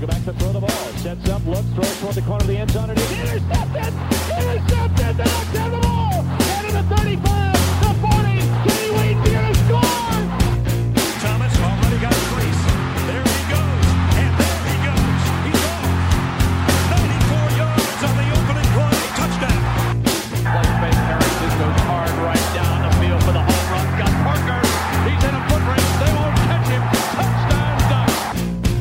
To go back to throw the ball. Sets up, looks, throws toward the corner of the end zone, and he's intercepted! Intercepted! The Ducks have the ball! And in the 35,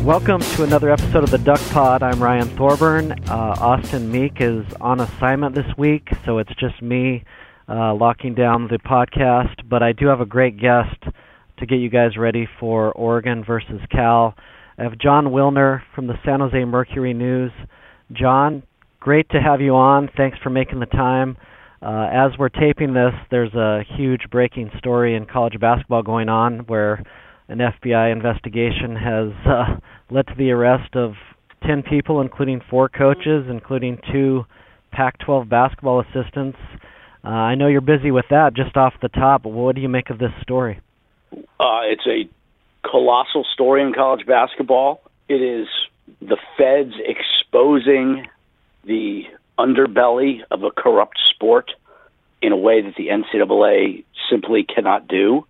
Welcome to another episode of the Duck Pod. I'm Ryan Thorburn. Uh, Austin Meek is on assignment this week, so it's just me uh, locking down the podcast. But I do have a great guest to get you guys ready for Oregon versus Cal. I have Jon Wilner from the San Jose Mercury News. Jon, great to have you on. Thanks for making the time. Uh, as we're taping this, there's a huge breaking story in college basketball going on where an FBI investigation has uh, led to the arrest of 10 people, including four coaches, including two Pac 12 basketball assistants. Uh, I know you're busy with that just off the top, but what do you make of this story? Uh, it's a colossal story in college basketball. It is the feds exposing the underbelly of a corrupt sport in a way that the NCAA simply cannot do.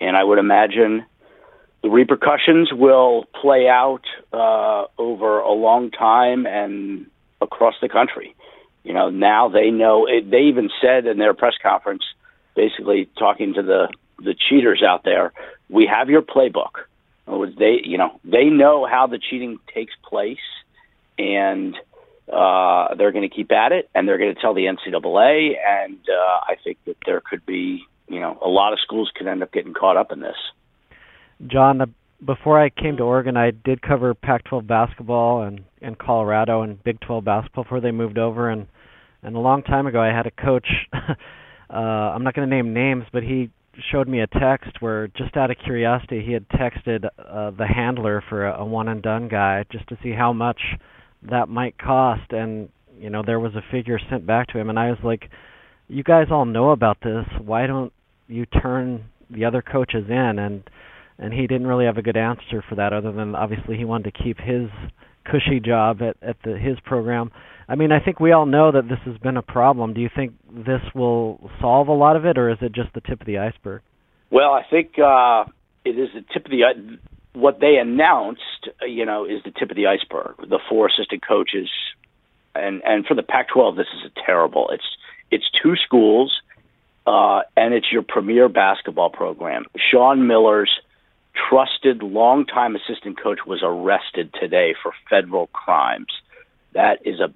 And I would imagine the repercussions will play out uh, over a long time and across the country. You know, now they know. It, they even said in their press conference, basically talking to the the cheaters out there, we have your playbook. Words, They, you know, they know how the cheating takes place, and uh, they're going to keep at it, and they're going to tell the NCAA. And uh, I think that there could be, you know, a lot of schools could end up getting caught up in this. Jon, before I came to Oregon, I did cover Pac-12 basketball and in Colorado and Big 12 basketball before they moved over. And and a long time ago, I had a coach. uh, I'm not going to name names, but he showed me a text where, just out of curiosity, he had texted uh, the handler for a, a one and done guy just to see how much that might cost. And you know, there was a figure sent back to him, and I was like, "You guys all know about this. Why don't you turn the other coaches in?" And and he didn't really have a good answer for that other than obviously he wanted to keep his cushy job at at the his program. I mean, I think we all know that this has been a problem. Do you think this will solve a lot of it or is it just the tip of the iceberg? Well, I think uh, it is the tip of the what they announced. uh, You know, is the tip of the iceberg. The four assistant coaches, and and for the Pac-12, this is a terrible. It's it's two schools, uh, and it's your premier basketball program. Sean Miller's trusted longtime assistant coach was arrested today for federal crimes. That is a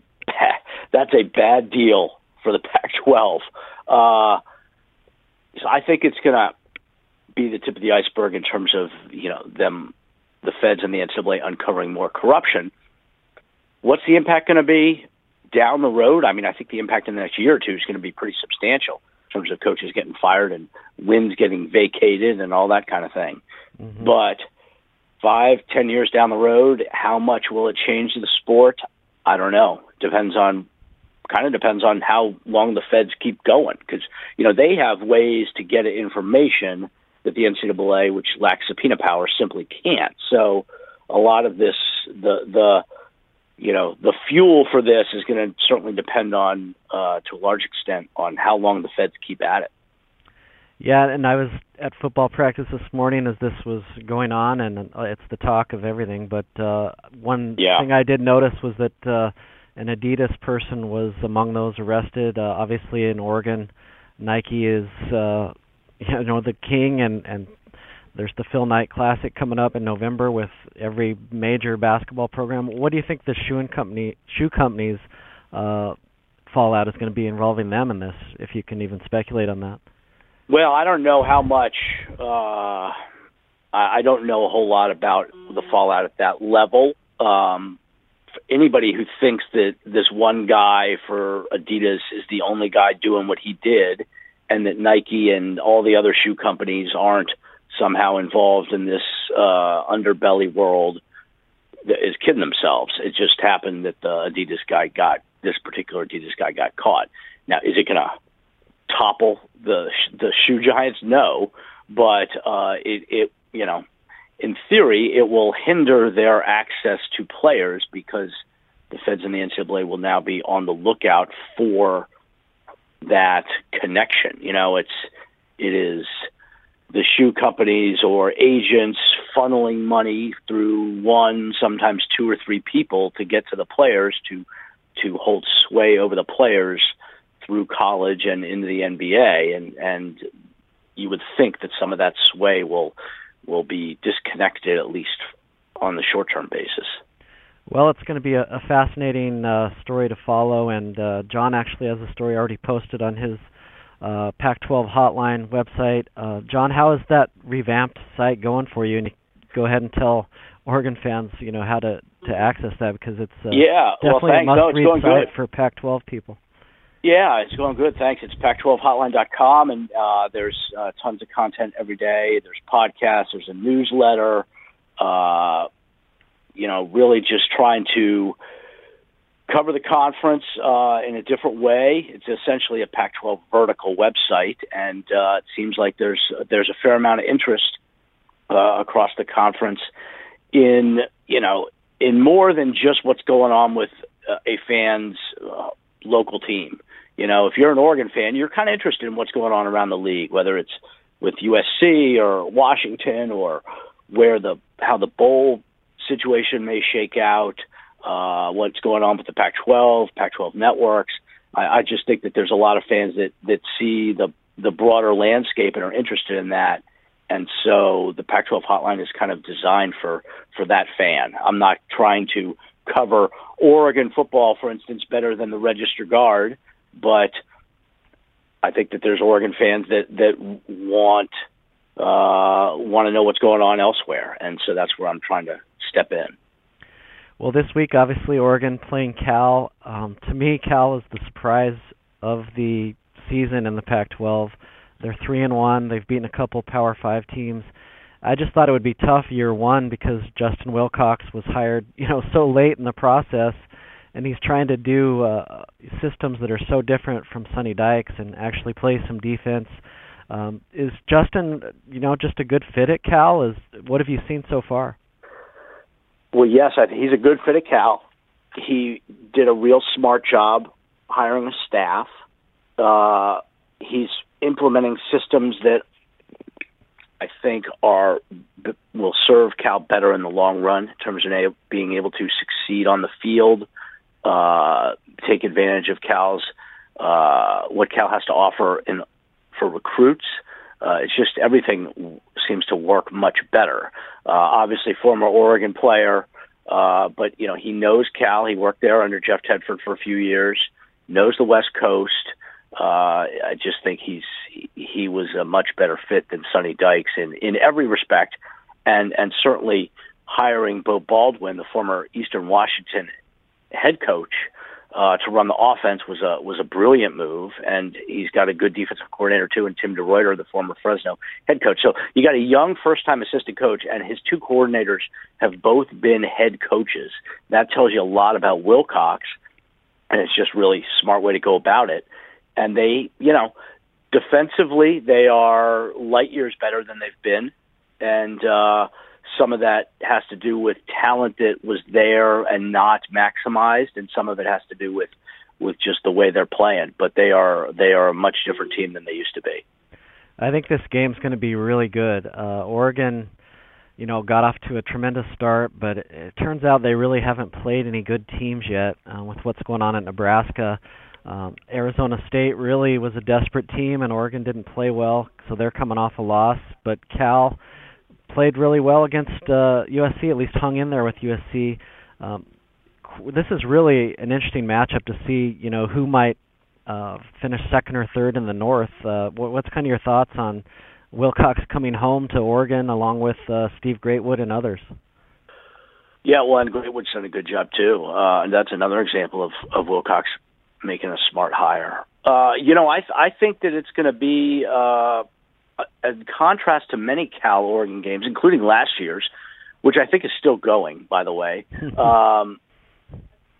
that's a bad deal for the Pac-12. Uh, so I think it's going to be the tip of the iceberg in terms of you know them, the feds and the NCAA uncovering more corruption. What's the impact going to be down the road? I mean, I think the impact in the next year or two is going to be pretty substantial in terms of coaches getting fired and wins getting vacated and all that kind of thing. Mm-hmm. But five, ten years down the road, how much will it change the sport? I don't know. Depends on kind of depends on how long the feds keep going because you know they have ways to get information that the NCAA, which lacks subpoena power, simply can't. So a lot of this, the the you know the fuel for this is going to certainly depend on uh, to a large extent on how long the feds keep at it. Yeah, and I was at football practice this morning as this was going on, and it's the talk of everything. But uh, one Yeah. thing I did notice was that uh, an Adidas person was among those arrested. Uh, obviously, in Oregon, Nike is uh, you know the king, and and there's the Phil Knight Classic coming up in November with every major basketball program. What do you think the shoe and company shoe companies uh, fallout is going to be involving them in this? If you can even speculate on that. Well, I don't know how much. Uh, I don't know a whole lot about the fallout at that level. Um, anybody who thinks that this one guy for Adidas is the only guy doing what he did, and that Nike and all the other shoe companies aren't somehow involved in this uh, underbelly world, is kidding themselves. It just happened that the Adidas guy got this particular Adidas guy got caught. Now, is it going to topple the the shoe giants? No, but uh, it it you know, in theory, it will hinder their access to players because the feds and the NCAA will now be on the lookout for that connection. You know, it's it is the shoe companies or agents funneling money through one, sometimes two or three people to get to the players to to hold sway over the players through college and into the NBA and and you would think that some of that sway will will be disconnected at least on the short term basis. Well, it's going to be a, a fascinating uh, story to follow, and uh, Jon actually has a story already posted on his uh, Pac-12 Hotline website. Uh, Jon, how is that revamped site going for you? And go ahead and tell Oregon fans, you know, how to to access that because it's uh, Yeah, well, definitely thanks. a must-read going site good. for Pac-12 people. Yeah, it's going good. Thanks. It's pac12hotline.com, and uh, there's uh, tons of content every day. There's podcasts. There's a newsletter. Uh, you know, really just trying to cover the conference uh, in a different way. It's essentially a Pac-12 vertical website, and uh, it seems like there's there's a fair amount of interest uh, across the conference in you know in more than just what's going on with uh, a fan's uh, local team. You know, if you're an Oregon fan, you're kind of interested in what's going on around the league, whether it's with USC or Washington or where the how the bowl situation may shake out, uh, what's going on with the Pac-12, Pac-12 networks. I, I just think that there's a lot of fans that that see the the broader landscape and are interested in that. And so the Pac-12 hotline is kind of designed for for that fan. I'm not trying to cover Oregon football, for instance, better than the Register Guard, but I think that there's Oregon fans that that want uh, want to know what's going on elsewhere, and so that's where I'm trying to step in. Well, this week, obviously, Oregon playing Cal. Um, to me, Cal is the surprise of the season in the Pac-12. They're three and one. They've beaten a couple Power Five teams. I just thought it would be tough year one because Justin Wilcox was hired, you know, so late in the process, and he's trying to do uh, systems that are so different from Sonny Dykes and actually play some defense. Um, is Justin, you know, just a good fit at Cal? Is what have you seen so far? Well, yes, I he's a good fit at Cal. He did a real smart job hiring a staff. Uh, he's implementing systems that I think are will serve Cal better in the long run in terms of being able to succeed on the field, uh, take advantage of Cal's uh, what Cal has to offer in for recruits. Uh, it's just everything seems to work much better. Uh, obviously, former Oregon player, uh, but you know he knows Cal. He worked there under Jeff Tedford for a few years. Knows the West Coast. Uh, I just think he's he, was a much better fit than Sonny Dykes in in every respect, and and certainly hiring Beau Baldwin, the former Eastern Washington head coach, uh, to run the offense was a was a brilliant move, and he's got a good defensive coordinator too, and Tim DeRuyter, the former Fresno head coach. So you got a young first time assistant coach, and his two coordinators have both been head coaches. That tells you a lot about Wilcox, and it's just really smart way to go about it. And they, you know, defensively they are light years better than they've been, and uh, some of that has to do with talent that was there and not maximized, and some of it has to do with with just the way they're playing. But they are they are a much different team than they used to be. I think this game's going to be really good. Uh, Oregon, you know, got off to a tremendous start, but it, it turns out they really haven't played any good teams yet. Uh, with what's going on at Nebraska, um, Arizona State really was a desperate team, and Oregon didn't play well, so they're coming off a loss. But Cal played really well against uh, USC, at least hung in there with USC. Um, this is really an interesting matchup to see, you know, who might uh, finished second or third in the North. Uh, what, what's kind of your thoughts on Wilcox coming home to Oregon along with uh, Steve Greatwood and others? Yeah, well, and Greatwood's done a good job too, uh, and that's another example of of Wilcox making a smart hire. Uh, you know, I I think that it's going to be uh, in contrast to many Cal Oregon games, including last year's, which I think is still going. By the way, um,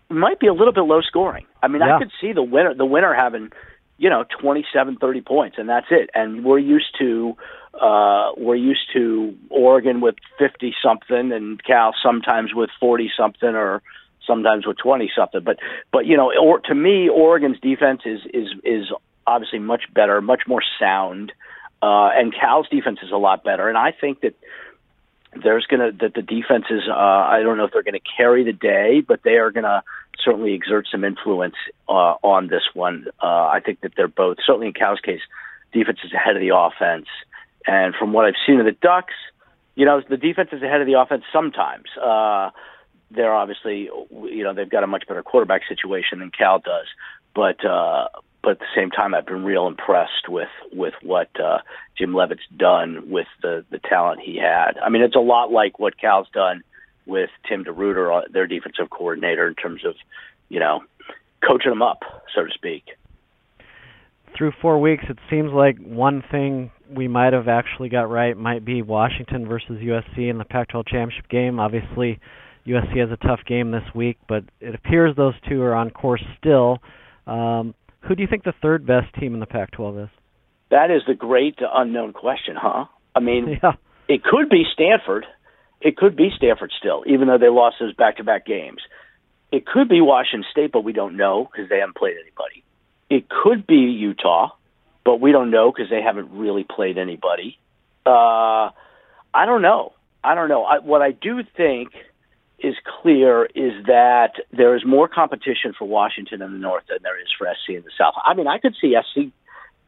might be a little bit low scoring. I mean, Yeah. I could see the winner the winner having you know 27 30 points and that's it and we're used to uh we're used to Oregon with 50 something and Cal sometimes with 40 something or sometimes with 20 something but but you know or to me Oregon's defense is is is obviously much better much more sound uh and Cal's defense is a lot better. And I think that there's going to that the defenses uh I don't know if they're going to carry the day but they are going to certainly exert some influence uh on this one. Uh I think that they're both certainly in Cal's case defense is ahead of the offense. And from what I've seen of the Ducks you know the defense is ahead of the offense sometimes. Uh they're obviously you know they've got a much better quarterback situation than Cal does. But uh but at the same time I've been real impressed with with what uh Jim Leavitt's done with the the talent he had. I mean it's a lot like what Cal's done with Tim DeRuyter, uh, their defensive coordinator in terms of, you know, coaching them up, so to speak. Through four weeks, it seems like one thing we might have actually got right might be Washington versus USC in the Pac-12 championship game. Obviously, USC has a tough game this week, but it appears those two are on course still. Um, who do you think the third best team in the Pac-12 is? That is the great unknown question, huh? I mean, Yeah, it could be Stanford. It could be Stanford still, even though they lost those back-to-back games. It could be Washington State, but we don't know because they haven't played anybody. It could be Utah, but we don't know because they haven't really played anybody. Uh, I don't know. I don't know. I, what I do think is clear is that there is more competition for Washington in the North than there is for SC in the South. I mean, I could see SC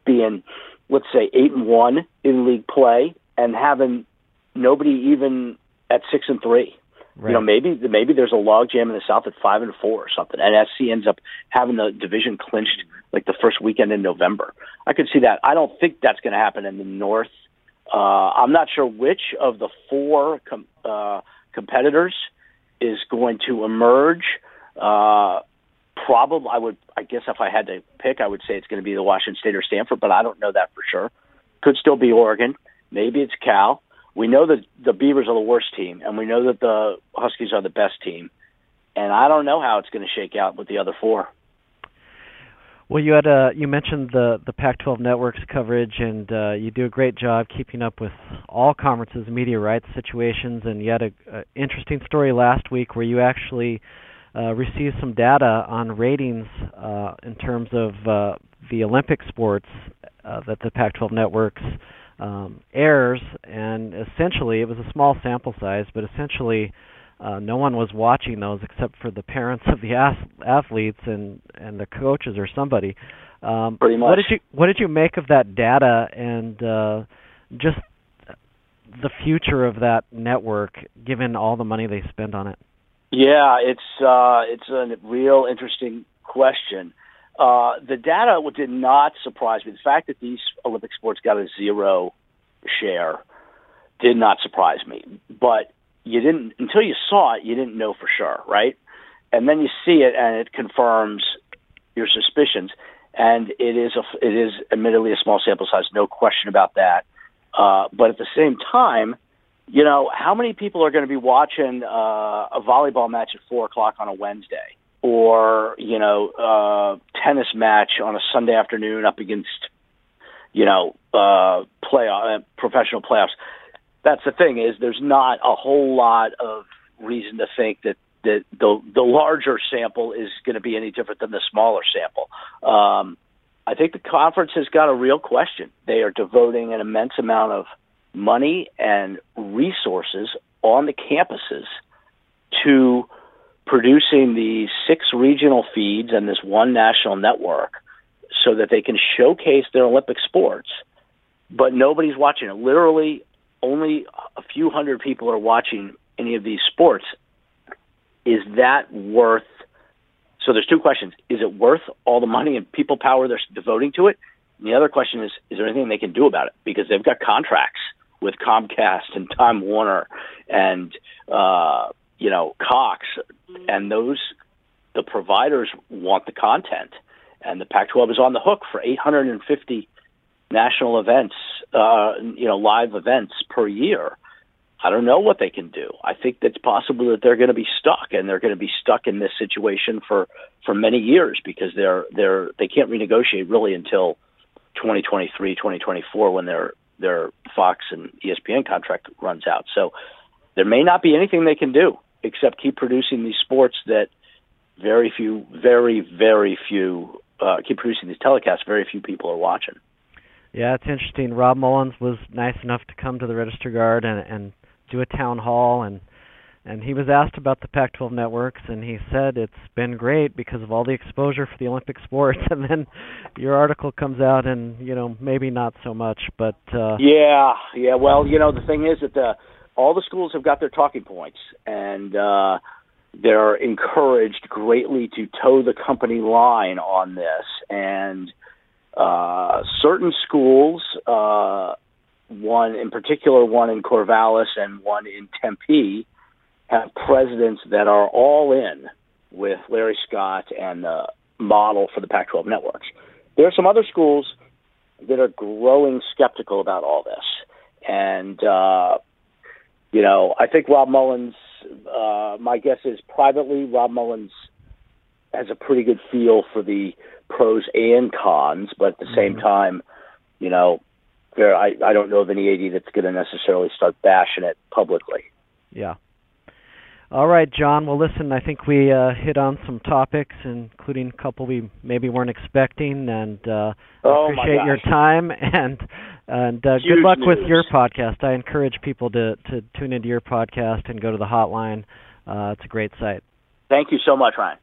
being, let's say, eight and one in league play and having nobody even at six and three. right. You know, maybe maybe there's a log jam in the South at five and four or something, and SC ends up having the division clinched like the first weekend in November. I could see that. I don't think that's going to happen in the North. Uh, I'm not sure which of the four com- uh, competitors is going to emerge. Uh, probably, I would. I guess if I had to pick, I would say it's going to be the Washington State or Stanford, but I don't know that for sure. Could still be Oregon. Maybe it's Cal. We know that the Beavers are the worst team, and we know that the Huskies are the best team. And I don't know how it's going to shake out with the other four. Well, you had uh, you mentioned the the Pac-12 networks coverage, and uh, you do a great job keeping up with all conferences' media rights situations. And you had a, a interesting story last week where you actually uh, received some data on ratings uh, in terms of uh, the Olympic sports uh, that the Pac-12 networks um, airs, and essentially it was a small sample size, but essentially uh, no one was watching those except for the parents of the athletes and and the coaches or somebody. Um, Pretty much. What did you What did you make of that data and uh, just the future of that network, given all the money they spend on it? Yeah, it's uh, it's a real interesting question. Uh, the data did not surprise me. The fact that these Olympic sports got a zero share did not surprise me. But you didn't until you saw it, you didn't know for sure, right? And then you see it, and it confirms your suspicions. And it is a it is admittedly a small sample size, no question about that. Uh, but at the same time, you know, how many people are going to be watching uh, a volleyball match at four o'clock on a Wednesday, or you know, uh, tennis match on a Sunday afternoon up against, you know, uh, playoff uh, professional playoffs? That's the thing is there's not a whole lot of reason to think that that the the larger sample is going to be any different than the smaller sample. Um, I think the conference has got a real question. They are devoting an immense amount of money and resources on the campuses to producing these six regional feeds and this one national network so that they can showcase their Olympic sports, but nobody's watching it. Literally, only a few hundred people are watching any of these sports. Is that worth So there's two questions: Is it worth all the money and people power they're devoting to it? And the other question is: Is there anything they can do about it? Because they've got contracts with Comcast and Time Warner and uh, you know Cox, and those the providers want the content, and the Pac-12 is on the hook for 850 national events, uh, you know, live events per year. I don't know what they can do. I think it's possible that they're going to be stuck, and they're going to be stuck in this situation for for many years because they're they're they can't renegotiate really until 2023, 2024 when their their Fox and ESPN contract runs out. So there may not be anything they can do except keep producing these sports that very few, very very few uh, keep producing these telecasts. Very few people are watching. Yeah, it's interesting. Rob Mullens was nice enough to come to the Register Guard and and do a town hall and and he was asked about the Pac-12 networks and he said it's been great because of all the exposure for the Olympic sports and then your article comes out and you know maybe not so much but uh Yeah, yeah, well, you know the thing is that the all the schools have got their talking points and uh they're encouraged greatly to toe the company line on this and uh certain schools uh one in particular, one in Corvallis and one in Tempe, have presidents that are all in with Larry Scott and the model for the Pac 12 networks. There are some other schools that are growing skeptical about all this. And, uh, you know, I think Rob Mullens, uh, my guess is privately, Rob Mullens has a pretty good feel for the pros and cons, but at the mm-hmm. same time, you know, there, I, I don't know of any AD that's going to necessarily start bashing it publicly. Yeah. All right, Jon. Well, listen, I think we uh, hit on some topics, including a couple we maybe weren't expecting, and uh, oh appreciate your time and and uh, good luck news. with your podcast. I encourage people to to tune into your podcast and go to the hotline. Uh, it's a great site. Thank you so much, Ryan.